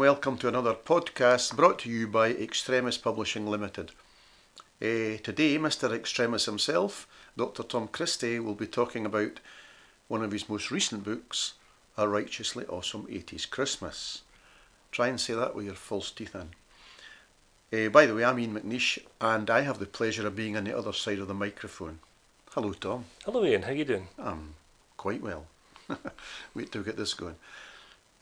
Welcome to another podcast brought to you by Extremis Publishing Limited. Uh, today, Mr. Extremis himself, Dr. Tom Christie, will be talking about one of his most recent books, A Righteously Awesome 80s Christmas. Try and say that with your false teeth in. Uh, by the way, I'm Ian McNeish and I have the pleasure of being on the other side of the microphone. Hello, Tom. Hello, Ian. How are you doing? I'm quite well. Wait till we get this going.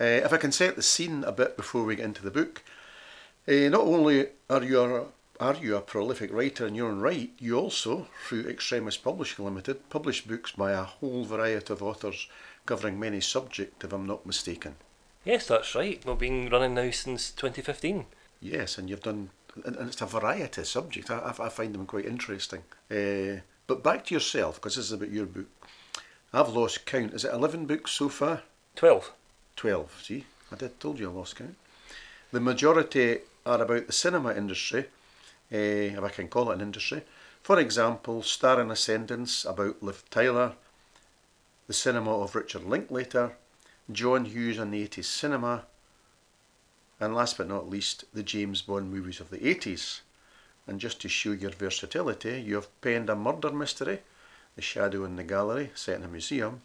Uh, if I can set the scene a bit before we get into the book, uh, not only are you a, are you a prolific writer in your own right, you also, through Extremis Publishing Limited, publish books by a whole variety of authors covering many subjects, if I'm not mistaken. Yes, that's right. We've been running now since 2015. Yes, and you've done, and it's a variety of subjects. I, I find them quite interesting. Uh, but back to yourself, because this is about your book. I've lost count. Is it 11 books so far? 12. 12. See, I did told you I lost count. The majority are about the cinema industry, eh, if I can call it an industry. For example, Star in Ascendance about Liv Tyler, the cinema of Richard Linklater, John Hughes and the 80s cinema, and last but not least, the James Bond movies of the 80s. And just to show your versatility, you have penned a murder mystery, The Shadow in the Gallery, set in a museum,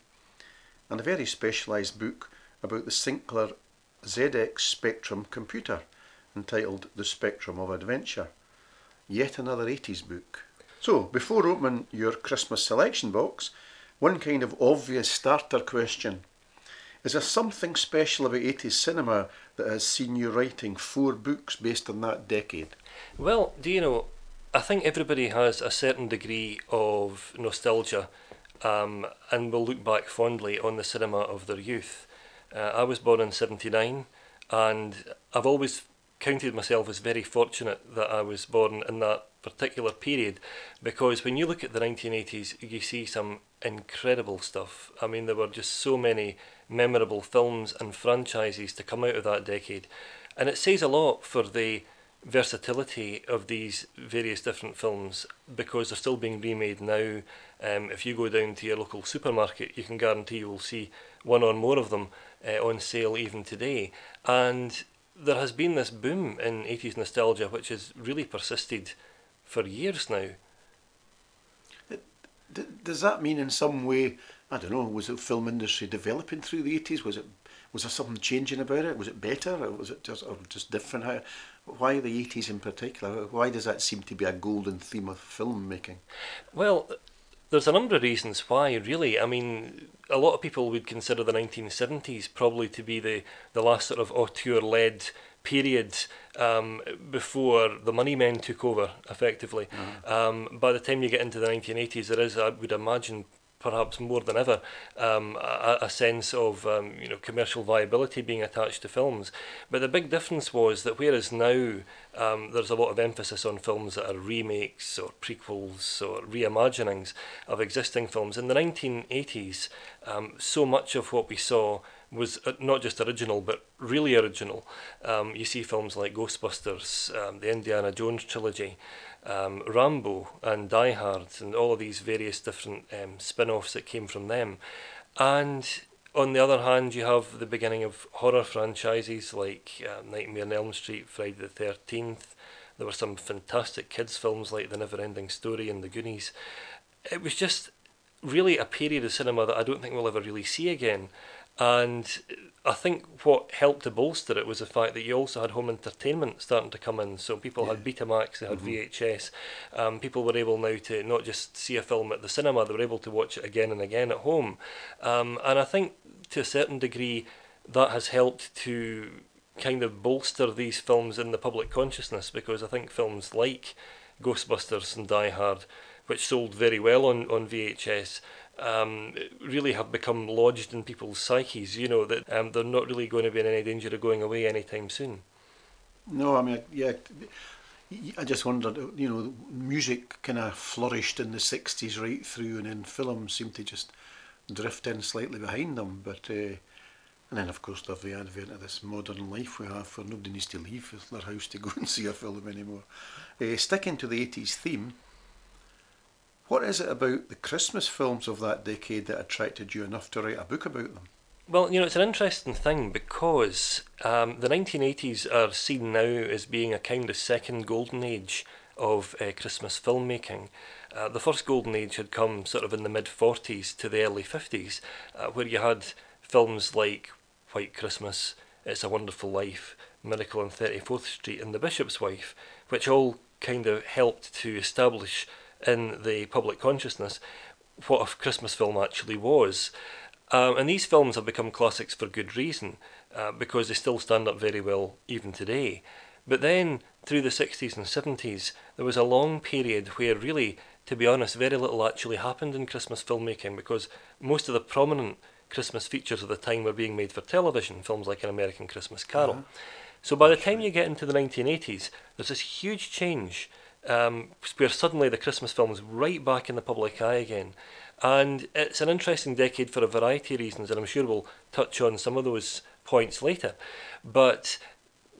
and a very specialised book about the Sinclair ZX Spectrum computer entitled The Spectrum of Adventure. Yet another 80s book. So, before opening your Christmas selection box, one kind of obvious starter question. Is there something special about 80s cinema that has seen you writing four books based on that decade? Well, do you know, I think everybody has a certain degree of nostalgia um, and will look back fondly on the cinema of their youth. Uh, I was born in 79 and I've always counted myself as very fortunate that I was born in that particular period because when you look at the 1980s you see some incredible stuff. I mean there were just so many memorable films and franchises to come out of that decade and it says a lot for the versatility of these various different films because they're still being remade now. Um, if you go down to your local supermarket, you can guarantee you will see one or more of them uh, on sale even today. And there has been this boom in 80s nostalgia which has really persisted for years now. Does that mean in some way, I don't know, was the film industry developing through the 80s? Was it was there something changing about it? Was it better or was it just or just different? How, why the 80s in particular? Why does that seem to be a golden theme of filmmaking? Well, there's a number of reasons why, really. I mean, a lot of people would consider the 1970s probably to be the, the last sort of auteur led period um, before the money men took over, effectively. Mm-hmm. Um, by the time you get into the 1980s, there is, I would imagine, perhaps more than ever, um, a, a, sense of um, you know commercial viability being attached to films. But the big difference was that whereas now um, there's a lot of emphasis on films that are remakes or prequels or reimaginings of existing films, in the 1980s, um, so much of what we saw was uh, not just original but really original. Um, you see films like Ghostbusters, um, the Indiana Jones trilogy, um, Rambo and Die Hard, and all of these various different um, spin offs that came from them. And on the other hand, you have the beginning of horror franchises like uh, Nightmare on Elm Street, Friday the 13th. There were some fantastic kids' films like The Never Ending Story and The Goonies. It was just really a period of cinema that I don't think we'll ever really see again. And I think what helped to bolster it was the fact that you also had home entertainment starting to come in. So people yeah. had Betamax, they had mm-hmm. VHS. Um, people were able now to not just see a film at the cinema, they were able to watch it again and again at home. Um, and I think to a certain degree that has helped to kind of bolster these films in the public consciousness because I think films like Ghostbusters and Die Hard, which sold very well on, on VHS, um, really have become lodged in people's psyches. You know that um, they're not really going to be in any danger of going away anytime soon. No, I mean, yeah. I just wondered, you know, music kind of flourished in the 60s right through, and then films seemed to just drift in slightly behind them. But, uh, and then, of course, there's the advent of this modern life we have where nobody needs to leave their house to go and see a film anymore. Uh, sticking to the 80s theme, what is it about the Christmas films of that decade that attracted you enough to write a book about them? Well, you know, it's an interesting thing because um, the 1980s are seen now as being a kind of second golden age of uh, Christmas filmmaking. Uh, the first golden age had come sort of in the mid 40s to the early 50s, uh, where you had films like White Christmas, It's a Wonderful Life, Miracle on 34th Street, and The Bishop's Wife, which all kind of helped to establish in the public consciousness what a Christmas film actually was. Um, and these films have become classics for good reason, uh, because they still stand up very well even today. But then, through the 60s and 70s, there was a long period where really, to be honest, very little actually happened in Christmas filmmaking because most of the prominent Christmas features of the time were being made for television, films like An American Christmas Carol. Uh-huh. So by the time you get into the 1980s, there's this huge change um, where suddenly the Christmas film is right back in the public eye again. And it's an interesting decade for a variety of reasons, and I'm sure we'll touch on some of those points later. But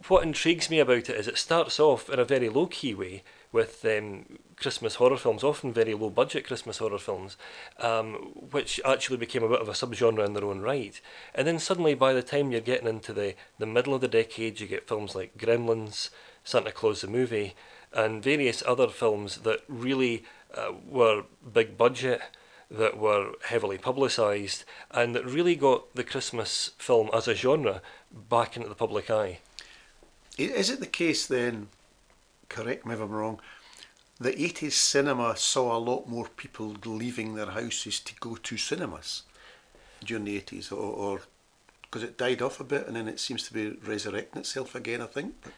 what intrigues me about it is it starts off in a very low key way with um, Christmas horror films, often very low budget Christmas horror films, um, which actually became a bit of a subgenre in their own right. And then suddenly, by the time you're getting into the, the middle of the decade, you get films like Gremlins, Santa Claus the Movie, and various other films that really uh, were big budget, that were heavily publicised, and that really got the Christmas film as a genre back into the public eye. Is it the case then, correct me if I'm wrong, the 80s cinema saw a lot more people leaving their houses to go to cinemas during the 80s, or because it died off a bit and then it seems to be resurrecting itself again, I think. But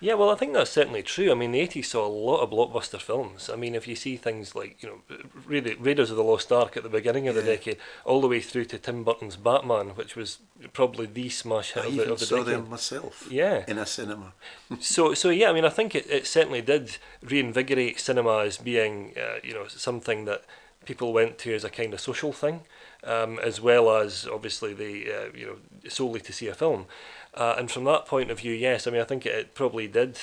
yeah, well, I think that's certainly true. I mean, the 80s saw a lot of blockbuster films. I mean, if you see things like, you know, really Raiders of the Lost Ark at the beginning of the decade, all the way through to Tim Burton's Batman, which was probably the smash hit I of the, of the saw decade. them myself. Yeah. In a cinema. so, so yeah, I mean, I think it, it certainly did reinvigorate cinema as being, uh, you know, something that people went to as a kind of social thing, um, as well as obviously the, uh, you know, solely to see a film. Uh, and from that point of view, yes, I mean, I think it, probably did,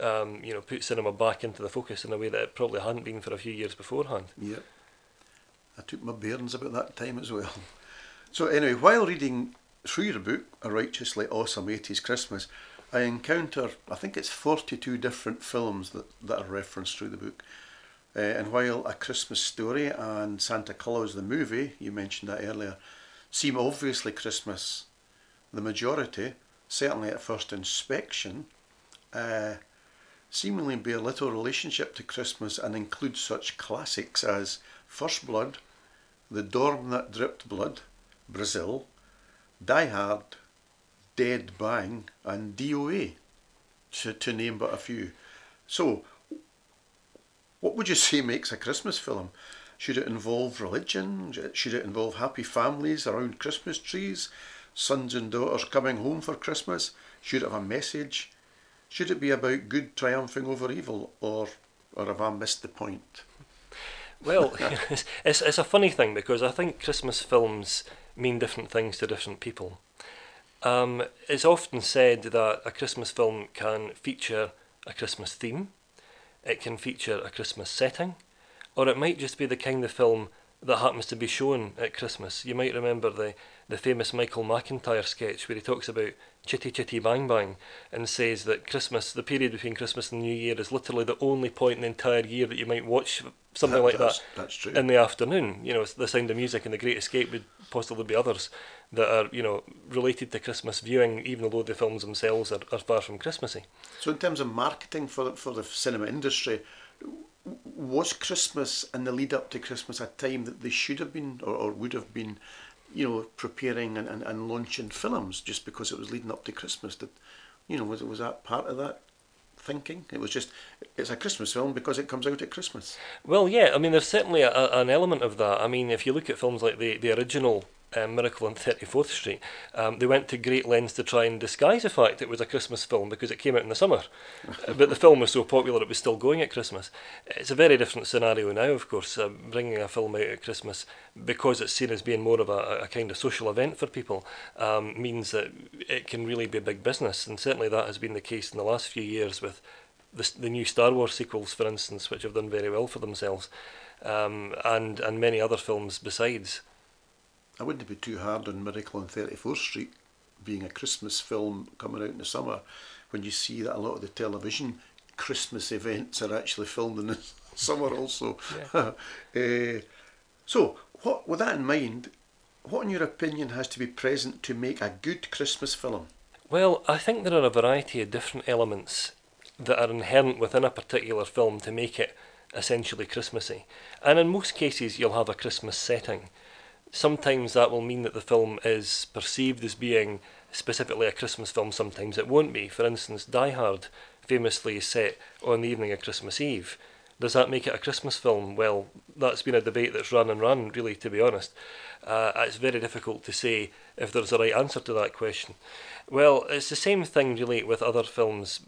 um, you know, put cinema back into the focus in a way that it probably hadn't been for a few years beforehand. Yeah. I took my bearings about that time as well. So anyway, while reading through your book, A Righteously Awesome 80s Christmas, I encounter, I think it's 42 different films that, that are referenced through the book. Uh, and while A Christmas Story and Santa Claus the movie, you mentioned that earlier, seem obviously Christmas, the majority, certainly at first inspection, uh, seemingly bear little relationship to Christmas and include such classics as First Blood, The Dorm That Dripped Blood, Brazil, Die Hard, Dead Bang, and DOA, to, to name but a few. So, what would you say makes a Christmas film? Should it involve religion? Should it involve happy families around Christmas trees? Sons and daughters coming home for Christmas? Should it have a message? Should it be about good triumphing over evil, or or have I missed the point? Well, it's it's a funny thing because I think Christmas films mean different things to different people. Um, it's often said that a Christmas film can feature a Christmas theme, it can feature a Christmas setting, or it might just be the kind of film that happens to be shown at Christmas. You might remember the, the famous Michael McIntyre sketch where he talks about Chitty Chitty Bang Bang and says that Christmas, the period between Christmas and New Year, is literally the only point in the entire year that you might watch something that, like that's, that that's true. in the afternoon. You know, The Sound of Music and The Great Escape would possibly be others that are, you know, related to Christmas viewing, even though the films themselves are, are far from Christmassy. So, in terms of marketing for for the cinema industry, was Christmas and the lead up to Christmas a time that they should have been or, or would have been, you know, preparing and, and, and launching films just because it was leading up to Christmas? That, you know, was was that part of that thinking? It was just it's a Christmas film because it comes out at Christmas. Well, yeah, I mean, there's certainly a, an element of that. I mean, if you look at films like the the original um, Miracle on 34th Street, um, they went to great lengths to try and disguise the fact it was a Christmas film because it came out in the summer. but the film was so popular it was still going at Christmas. It's a very different scenario now, of course, uh, bringing a film out at Christmas because it's seen as being more of a, a kind of social event for people um, means that it can really be big business. And certainly that has been the case in the last few years with the, the new Star Wars sequels, for instance, which have done very well for themselves, um, and, and many other films besides. I wouldn't be too hard on Miracle on 34th Street being a Christmas film coming out in the summer when you see that a lot of the television Christmas events are actually filmed in the summer also. Uh, so, what, with that in mind, what in your opinion has to be present to make a good Christmas film? Well, I think there are a variety of different elements that are inherent within a particular film to make it essentially Christmassy. And in most cases, you'll have a Christmas setting. Sometimes that will mean that the film is perceived as being specifically a Christmas film, sometimes it won't be. For instance, Die Hard famously set on the evening of Christmas Eve. Does that make it a Christmas film? Well, that's been a debate that's run and run, really, to be honest. Uh, it's very difficult to say if there's a right answer to that question. Well, it's the same thing really with other films.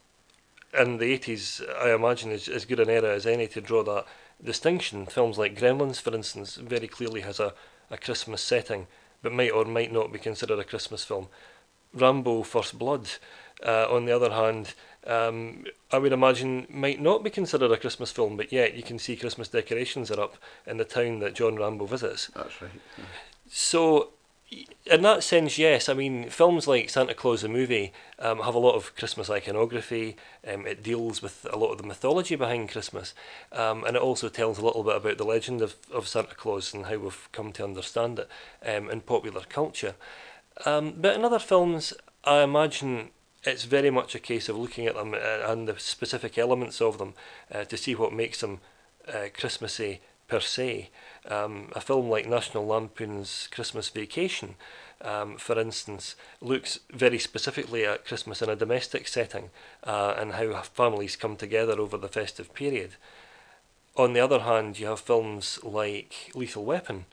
In the 80s, I imagine, is as good an era as any to draw that distinction. Films like Gremlins, for instance, very clearly has a, a Christmas setting, but might or might not be considered a Christmas film. Rambo First Blood, uh, on the other hand, um, I would imagine might not be considered a Christmas film, but yet you can see Christmas decorations are up in the town that John Rambo visits. That's right. Yeah. So in that sense, yes. I mean, films like Santa Claus the movie um, have a lot of Christmas iconography. Um, it deals with a lot of the mythology behind Christmas, um, and it also tells a little bit about the legend of, of Santa Claus and how we've come to understand it um, in popular culture. Um, but in other films, I imagine it's very much a case of looking at them uh, and the specific elements of them uh, to see what makes them uh, Christmassy per se. Um, a film like National Lampoon's Christmas Vacation, um, for instance, looks very specifically at Christmas in a domestic setting uh, and how families come together over the festive period. On the other hand, you have films like Lethal Weapon,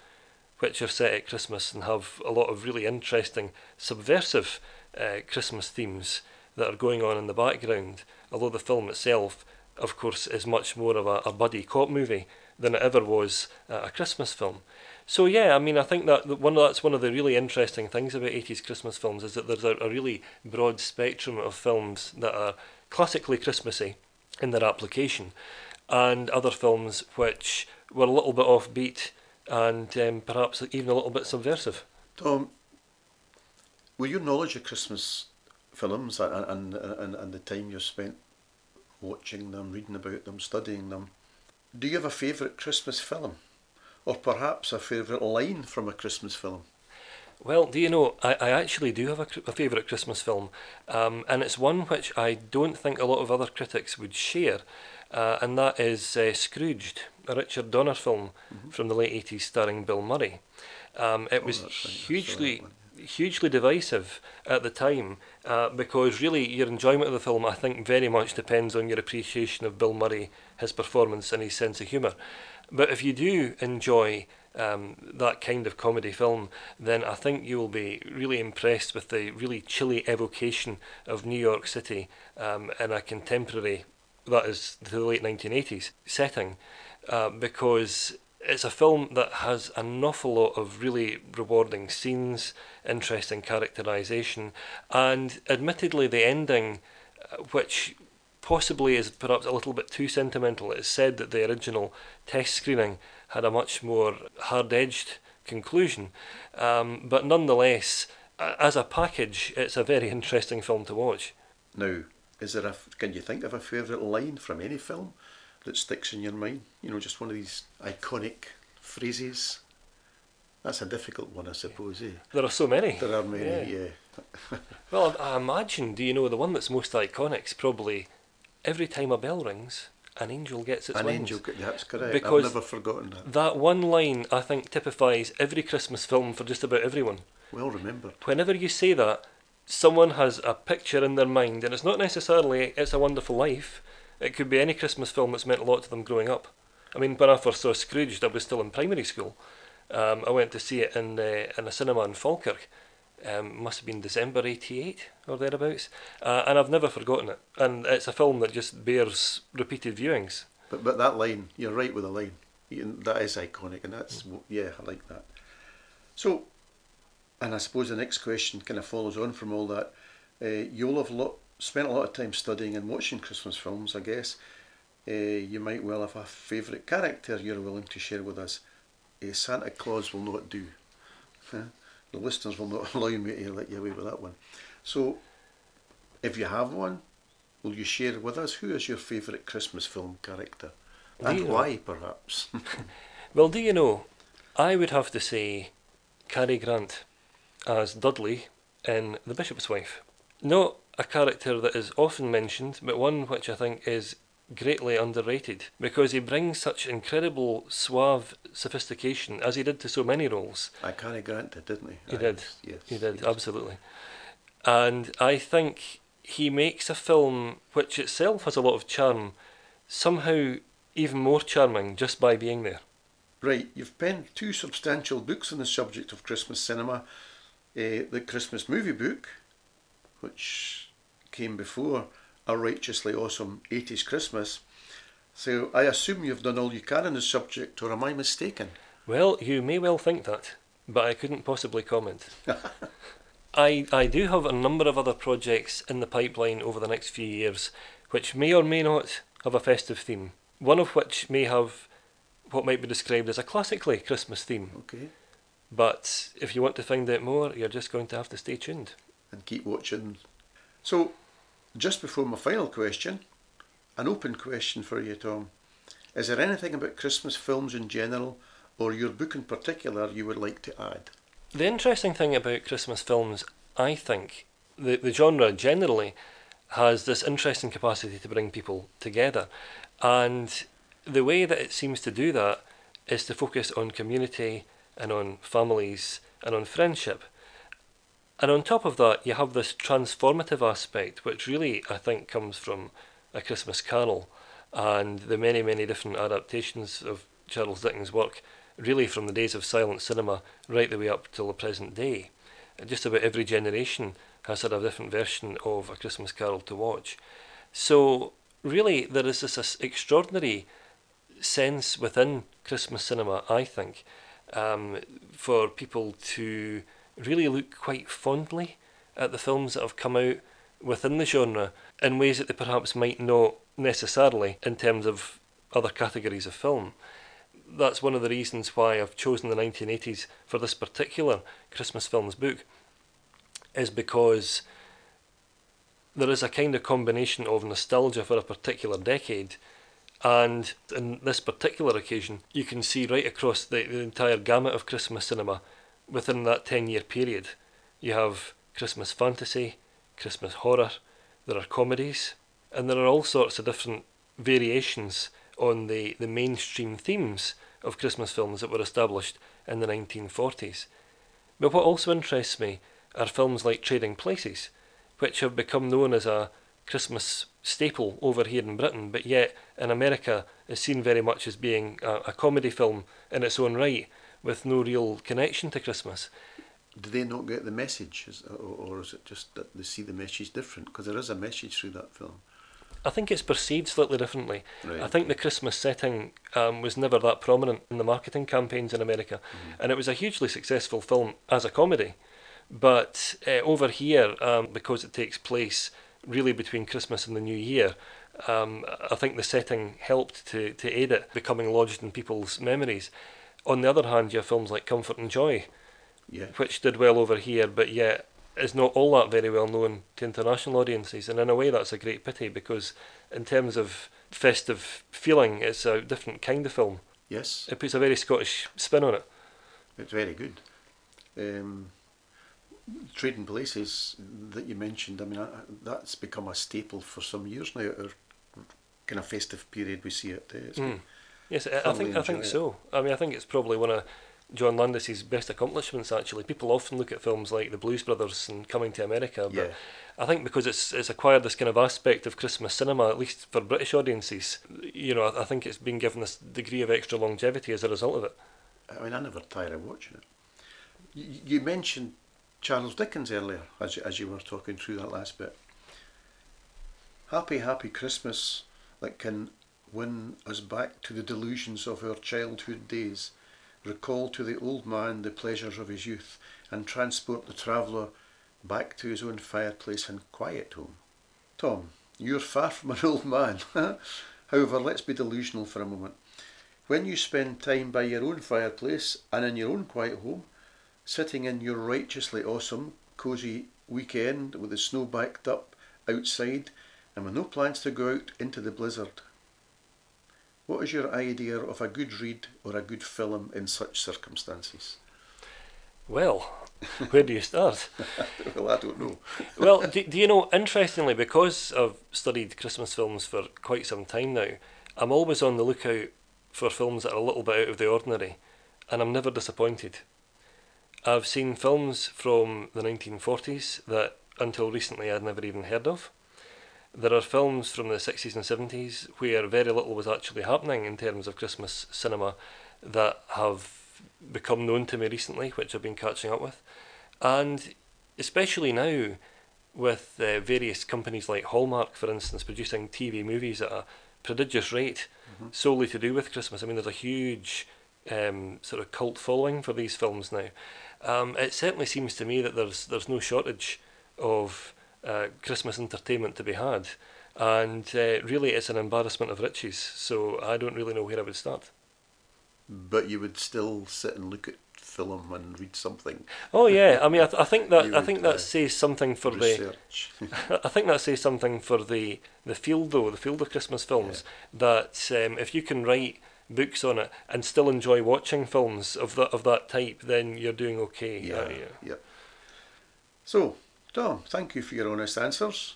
which are set at Christmas and have a lot of really interesting, subversive uh, Christmas themes that are going on in the background. Although the film itself, of course, is much more of a, a buddy cop movie than it ever was uh, a Christmas film. So yeah, I mean, I think that one that's one of the really interesting things about eighties Christmas films is that there's a, a really broad spectrum of films that are classically Christmassy in their application, and other films which were a little bit offbeat and um, perhaps even a little bit subversive. Tom, with your knowledge of Christmas films and, and, and, and the time you spent watching them, reading about them, studying them, do you have a favourite Christmas film? Or perhaps a favourite line from a Christmas film? Well, do you know, I, I actually do have a, a favourite Christmas film, um, and it's one which I don't think a lot of other critics would share, uh, and that is uh, Scrooged, a Richard Donner film mm-hmm. from the late 80s starring Bill Murray. Um, it oh, was hugely hugely divisive at the time uh, because really your enjoyment of the film, I think, very much depends on your appreciation of Bill Murray, his performance, and his sense of humour. But if you do enjoy um, that kind of comedy film, then I think you will be really impressed with the really chilly evocation of New York City um, in a contemporary, that is the late 1980s setting, uh, because it's a film that has an awful lot of really rewarding scenes, interesting characterization, and admittedly, the ending, uh, which possibly is perhaps a little bit too sentimental. It's said that the original test screening had a much more hard edged conclusion, um, but nonetheless, as a package, it's a very interesting film to watch. Now, is there a? Can you think of a favourite line from any film? That sticks in your mind? You know, just one of these iconic phrases. That's a difficult one, I suppose. Eh? There are so many. There are many, yeah. yeah. well, I imagine, do you know, the one that's most iconic is probably every time a bell rings, an angel gets its an wings. angel, that's correct. Because I've never forgotten that. That one line, I think, typifies every Christmas film for just about everyone. Well remembered. Whenever you say that, someone has a picture in their mind, and it's not necessarily "It's a Wonderful Life." It could be any Christmas film that's meant a lot to them growing up. I mean, when I first saw Scrooged, I was still in primary school. Um, I went to see it in in a cinema in Falkirk. Um, must have been December '88 or thereabouts, uh, and I've never forgotten it. And it's a film that just bears repeated viewings. But but that line, you're right with the line. That is iconic, and that's yeah, I like that. So, and I suppose the next question kind of follows on from all that. Uh, you'll have lo- spent a lot of time studying and watching Christmas films, I guess. Uh, you might well have a favourite character you're willing to share with us. Uh, Santa Claus will not do. the listeners will not allow me to let you away with that one. So, if you have one, will you share with us who is your favourite Christmas film character? And you know? why, perhaps? Well, do you know, I would have to say Cary Grant as Dudley in The Bishop's Wife. Not a character that is often mentioned, but one which I think is greatly underrated because he brings such incredible suave sophistication as he did to so many roles. I kind of Grant did, didn't he? He Aye, did. Yes. He did, yes. absolutely. And I think he makes a film which itself has a lot of charm, somehow even more charming just by being there. Right, you've penned two substantial books on the subject of Christmas cinema. Eh, the Christmas movie book, which came before A Righteously Awesome 80s Christmas. So I assume you've done all you can on the subject, or am I mistaken? Well, you may well think that, but I couldn't possibly comment. I, I do have a number of other projects in the pipeline over the next few years, which may or may not have a festive theme. One of which may have what might be described as a classically Christmas theme. Okay. But if you want to find out more, you're just going to have to stay tuned. And keep watching. So, just before my final question, an open question for you, Tom. Is there anything about Christmas films in general, or your book in particular, you would like to add? The interesting thing about Christmas films, I think, the, the genre generally has this interesting capacity to bring people together. And the way that it seems to do that is to focus on community and on families and on friendship. And on top of that, you have this transformative aspect, which really, I think, comes from A Christmas Carol and the many, many different adaptations of Charles Dickens' work, really from the days of silent cinema right the way up till the present day. Just about every generation has had a different version of A Christmas Carol to watch. So, really, there is this, extraordinary sense within Christmas cinema, I think, um, for people to really look quite fondly at the films that have come out within the genre in ways that they perhaps might not necessarily in terms of other categories of film. That's one of the reasons why I've chosen the 1980s for this particular Christmas films book, is because there is a kind of combination of nostalgia for a particular decade and in this particular occasion, you can see right across the, the entire gamut of Christmas cinema within that 10 year period. You have Christmas fantasy, Christmas horror, there are comedies, and there are all sorts of different variations on the, the mainstream themes of Christmas films that were established in the 1940s. But what also interests me are films like Trading Places, which have become known as a Christmas staple over here in Britain, but yet in America is seen very much as being a, a comedy film in its own right, with no real connection to Christmas. Do they not get the message, or, is it just that they see the message different? Because there is a message through that film. I think it's perceived slightly differently. Right. I think the Christmas setting um, was never that prominent in the marketing campaigns in America, and it was a hugely successful film as a comedy. But uh, over here, um, because it takes place really between Christmas and the New Year, um, I think the setting helped to, to aid it becoming lodged in people's memories. On the other hand, you have films like Comfort and Joy, Yeah. which did well over here, but yet is not all that very well known to international audiences. And in a way, that's a great pity because, in terms of festive feeling, it's a different kind of film. Yes, It puts a very Scottish spin on it. it's very good. Um, trading places that you mentioned, I mean, I, that's become a staple for some years now. Our kind of festive period, we see it. Uh, it's Mm. Yes, I, I think I think it. so. I mean, I think it's probably one of John Landis's best accomplishments. Actually, people often look at films like The Blues Brothers and Coming to America, but Yeah. I think because it's it's acquired this kind of aspect of Christmas cinema, at least for British audiences, you know, I, I think it's been given this degree of extra longevity as a result of it. I mean, I never tire of watching it. You, you mentioned Charles Dickens earlier, as as you were talking through that last bit. Happy, happy Christmas that can win us back to the delusions of our childhood days, recall to the old man the pleasures of his youth, and transport the traveller back to his own fireplace and quiet home. Tom, you're far from an old man. However, let's be delusional for a moment. When you spend time by your own fireplace and in your own quiet home, sitting in your righteously awesome, cosy weekend with the snow backed up outside and with no plans to go out into the blizzard. What is your idea of a good read or a good film in such circumstances? Well, where do you start? well, I don't know. well, do, do you know, interestingly, because I've studied Christmas films for quite some time now, I'm always on the lookout for films that are a little bit out of the ordinary, and I'm never disappointed. I've seen films from the 1940s that until recently I'd never even heard of. There are films from the 60s and 70s where very little was actually happening in terms of Christmas cinema that have become known to me recently, which I've been catching up with. And especially now, with uh, various companies like Hallmark, for instance, producing TV movies at a prodigious rate mm-hmm. solely to do with Christmas. I mean, there's a huge um, sort of cult following for these films now. Um, it certainly seems to me that there's there's no shortage of uh, Christmas entertainment to be had, and uh, really it's an embarrassment of riches. So I don't really know where I would start. But you would still sit and look at film and read something. Oh yeah, I mean, I, th- I think that I think that uh, says something for research. the. I think that says something for the the field though, the field of Christmas films. Yeah. That um, if you can write books on it and still enjoy watching films of that of that type, then you're doing okay. Yeah, yeah. yeah. So, Tom, thank you for your honest answers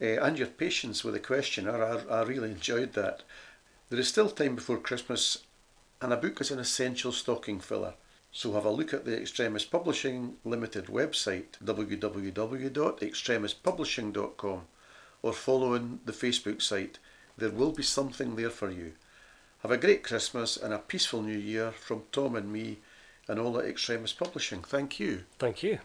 uh, and your patience with the questioner. I, I really enjoyed that. There is still time before Christmas, and a book is an essential stocking filler. So have a look at the Extremis Publishing Limited website, www.extremispublishing.com, or follow following the Facebook site. There will be something there for you. Have a great Christmas and a peaceful New Year from Tom and me and all at Extremis Publishing. Thank you. Thank you.